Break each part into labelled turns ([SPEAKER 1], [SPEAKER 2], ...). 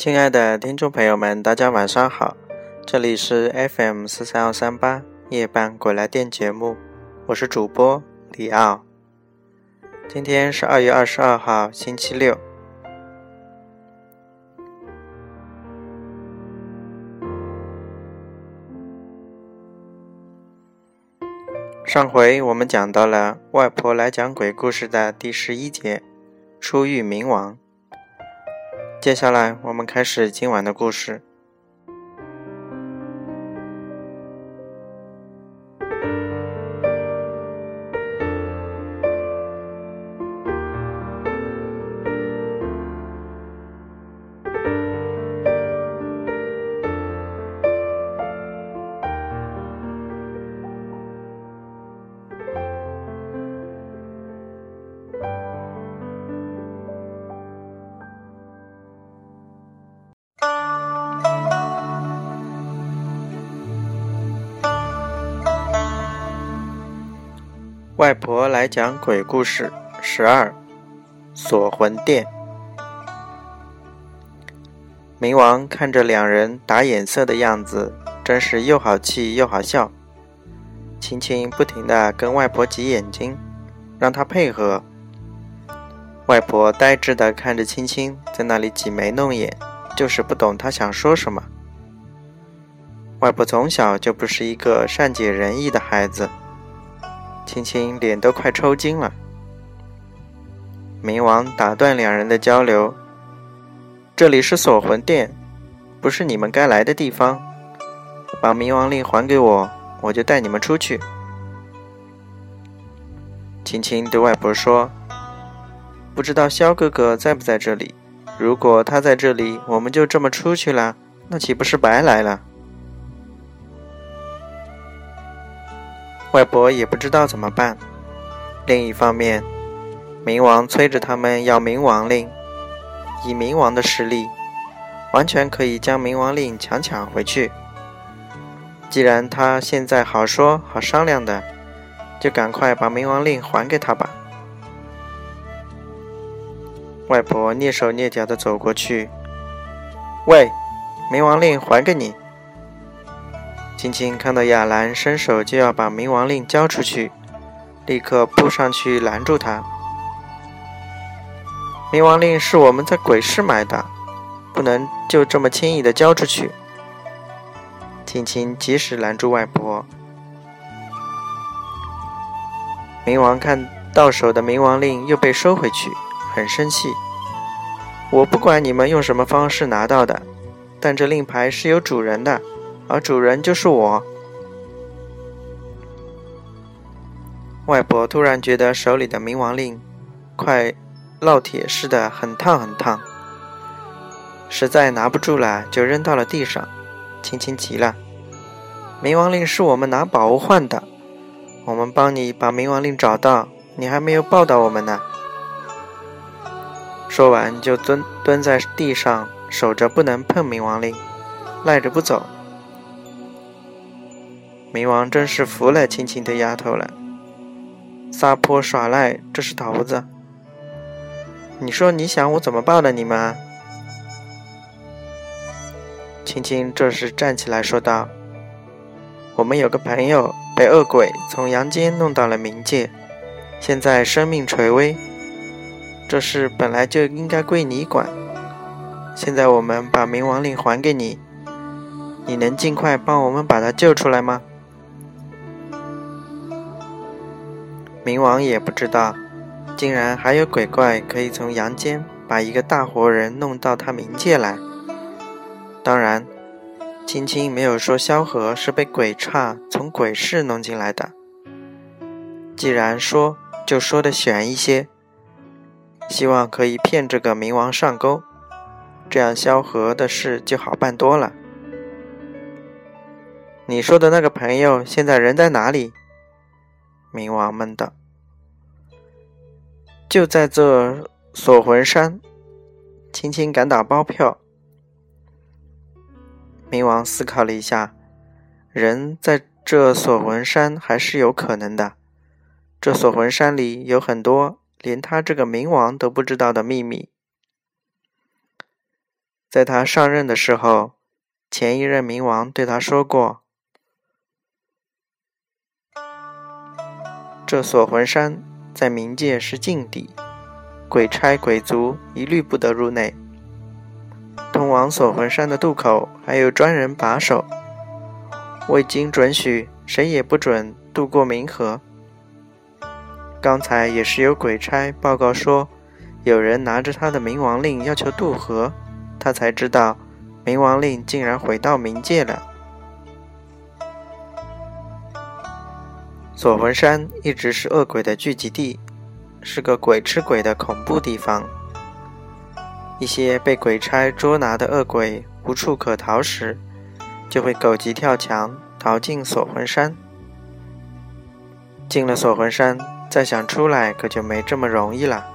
[SPEAKER 1] 亲爱的听众朋友们，大家晚上好，这里是 FM 四三二三八夜半鬼来电节目，我是主播李奥。今天是二月二十二号，星期六。上回我们讲到了外婆来讲鬼故事的第十一节，出狱冥王。接下来我们开始今晚的故事。外婆来讲鬼故事十二，锁魂殿。冥王看着两人打眼色的样子，真是又好气又好笑。青青不停的跟外婆挤眼睛，让她配合。外婆呆滞的看着青青在那里挤眉弄眼，就是不懂她想说什么。外婆从小就不是一个善解人意的孩子。青青脸都快抽筋了。冥王打断两人的交流：“这里是锁魂殿，不是你们该来的地方。把冥王令还给我，我就带你们出去。”青青对外婆说：“不知道萧哥哥在不在这里？如果他在这里，我们就这么出去了，那岂不是白来了？”外婆也不知道怎么办。另一方面，冥王催着他们要冥王令，以冥王的实力，完全可以将冥王令强抢回去。既然他现在好说好商量的，就赶快把冥王令还给他吧。外婆蹑手蹑脚的走过去，喂，冥王令还给你。青青看到亚兰伸手就要把冥王令交出去，立刻扑上去拦住他。冥王令是我们在鬼市买的，不能就这么轻易的交出去。青青及时拦住外婆。冥王看到手的冥王令又被收回去，很生气。我不管你们用什么方式拿到的，但这令牌是有主人的。而主人就是我。外婆突然觉得手里的冥王令快烙铁似的，很烫很烫，实在拿不住了，就扔到了地上。青青急了：“冥王令是我们拿宝物换的，我们帮你把冥王令找到，你还没有报答我们呢。”说完就蹲蹲在地上守着，不能碰冥王令，赖着不走。冥王真是服了青青的丫头了，撒泼耍赖，这是桃子。你说你想我怎么报答你们？青青这时站起来说道：“我们有个朋友被恶鬼从阳间弄到了冥界，现在生命垂危，这事本来就应该归你管。现在我们把冥王令还给你，你能尽快帮我们把他救出来吗？”冥王也不知道，竟然还有鬼怪可以从阳间把一个大活人弄到他冥界来。当然，青青没有说萧何是被鬼差从鬼市弄进来的。既然说，就说的悬一些，希望可以骗这个冥王上钩，这样萧何的事就好办多了。你说的那个朋友现在人在哪里？冥王们的，就在这锁魂山，轻轻敢打包票。冥王思考了一下，人在这锁魂山还是有可能的。这锁魂山里有很多连他这个冥王都不知道的秘密。在他上任的时候，前一任冥王对他说过：“这锁魂山在冥界是禁地，鬼差鬼族一律不得入内。通往锁魂山的渡口还有专人把守，未经准许，谁也不准渡过冥河。刚才也是有鬼差报告说。”有人拿着他的冥王令要求渡河，他才知道冥王令竟然回到冥界了。锁魂山一直是恶鬼的聚集地，是个鬼吃鬼的恐怖地方。一些被鬼差捉拿的恶鬼无处可逃时，就会狗急跳墙逃进锁魂山。进了锁魂山，再想出来可就没这么容易了。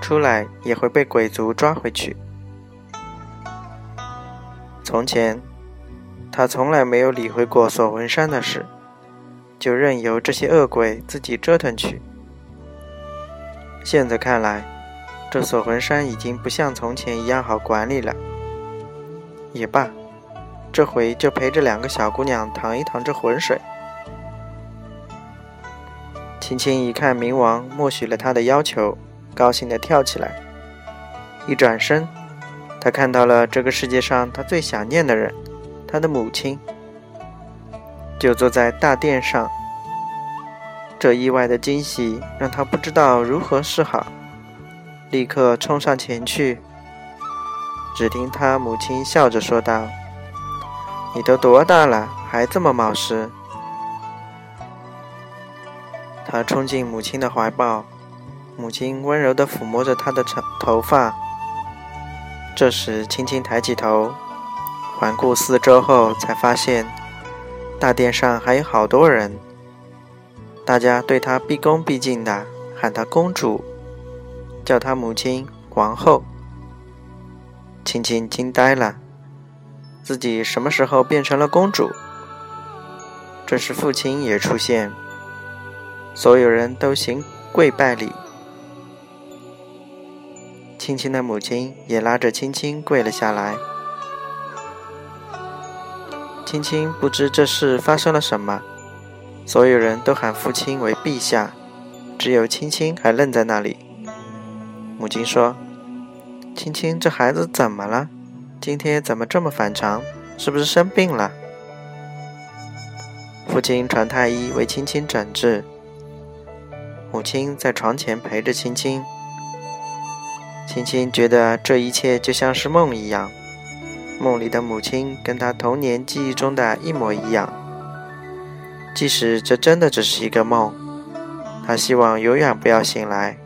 [SPEAKER 1] 出来也会被鬼族抓回去。从前，他从来没有理会过锁魂山的事，就任由这些恶鬼自己折腾去。现在看来，这锁魂山已经不像从前一样好管理了。也罢，这回就陪着两个小姑娘淌一淌这浑水。青青一看冥王默许了他的要求。高兴地跳起来，一转身，他看到了这个世界上他最想念的人，他的母亲，就坐在大殿上。这意外的惊喜让他不知道如何是好，立刻冲上前去。只听他母亲笑着说道：“你都多大了，还这么冒失？”他冲进母亲的怀抱。母亲温柔地抚摸着他的长头发。这时，轻轻抬起头，环顾四周后，才发现大殿上还有好多人。大家对她毕恭毕敬的，喊她公主，叫她母亲王后。青青惊呆了，自己什么时候变成了公主？这时，父亲也出现，所有人都行跪拜礼。青青的母亲也拉着青青跪了下来。青青不知这事发生了什么，所有人都喊父亲为陛下，只有青青还愣在那里。母亲说：“青青，这孩子怎么了？今天怎么这么反常？是不是生病了？”父亲传太医为青青诊治，母亲在床前陪着青青。青青觉得这一切就像是梦一样，梦里的母亲跟她童年记忆中的一模一样。即使这真的只是一个梦，她希望永远不要醒来。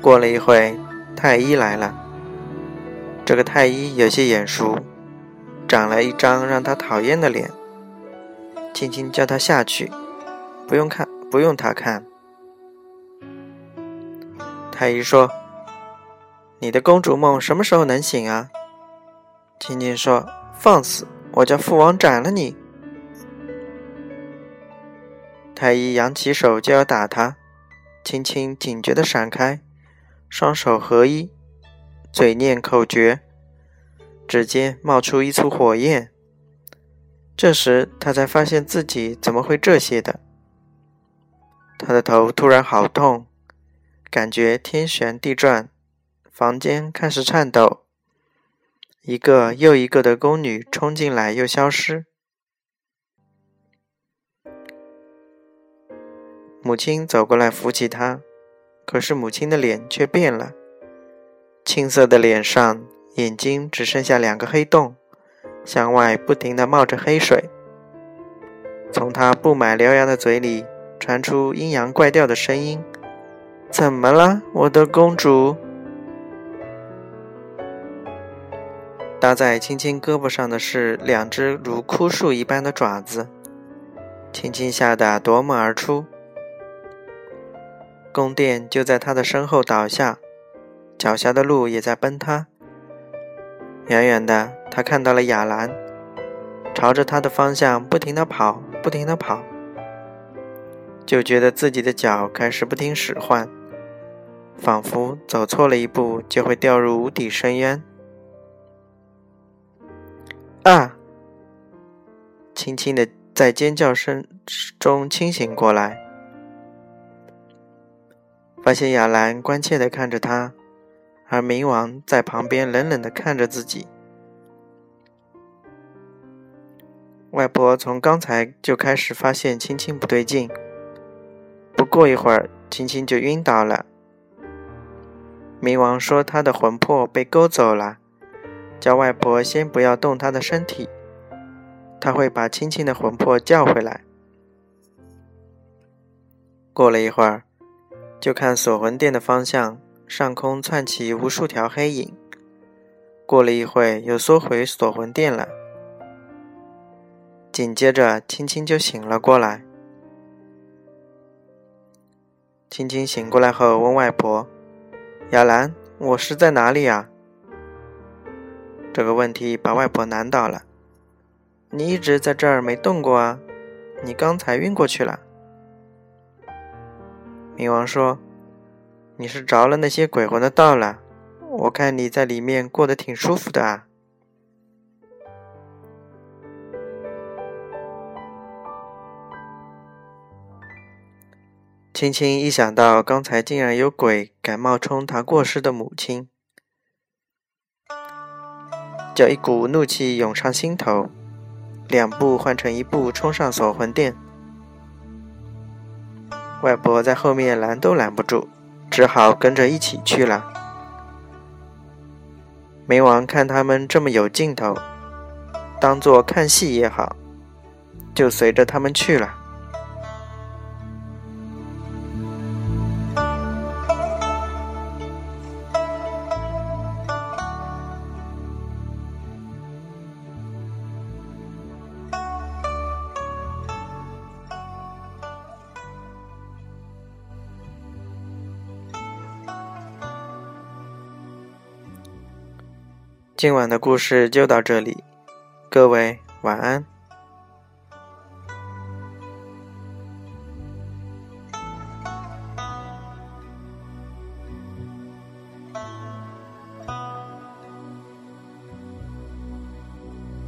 [SPEAKER 1] 过了一会，太医来了。这个太医有些眼熟，长了一张让他讨厌的脸。轻轻叫他下去，不用看，不用他看。太医说：“你的公主梦什么时候能醒啊？”青青说：“放肆！我叫父王斩了你！”太医扬起手就要打他，青青警觉的闪开，双手合一，嘴念口诀，指尖冒出一簇火焰。这时他才发现自己怎么会这些的，他的头突然好痛。感觉天旋地转，房间开始颤抖。一个又一个的宫女冲进来又消失。母亲走过来扶起她，可是母亲的脸却变了，青涩的脸上眼睛只剩下两个黑洞，向外不停的冒着黑水。从她布满獠牙的嘴里传出阴阳怪调的声音。怎么了，我的公主？搭在青青胳膊上的是两只如枯树一般的爪子，青青吓得夺门而出。宫殿就在他的身后倒下，脚下的路也在崩塌。远远的，他看到了雅兰，朝着他的方向不停的跑，不停的跑，就觉得自己的脚开始不听使唤。仿佛走错了一步就会掉入无底深渊。啊！轻轻的在尖叫声中清醒过来，发现亚兰关切的看着他，而冥王在旁边冷冷的看着自己。外婆从刚才就开始发现青青不对劲，不过一会儿，青青就晕倒了。冥王说他的魂魄被勾走了，叫外婆先不要动她的身体，他会把青青的魂魄叫回来。过了一会儿，就看锁魂殿的方向，上空窜起无数条黑影。过了一会，又缩回锁魂殿了。紧接着，青青就醒了过来。青青醒过来后，问外婆：“亚兰，我是在哪里啊？”这个问题把外婆难倒了。你一直在这儿没动过啊？你刚才晕过去了。冥王说：“你是着了那些鬼魂的道了。我看你在里面过得挺舒服的啊。”青青一想到刚才竟然有鬼敢冒充她过世的母亲，就一股怒气涌上心头，两步换成一步冲上锁魂殿。外婆在后面拦都拦不住，只好跟着一起去了。冥王看他们这么有劲头，当做看戏也好，就随着他们去了。今晚的故事就到这里，各位晚安。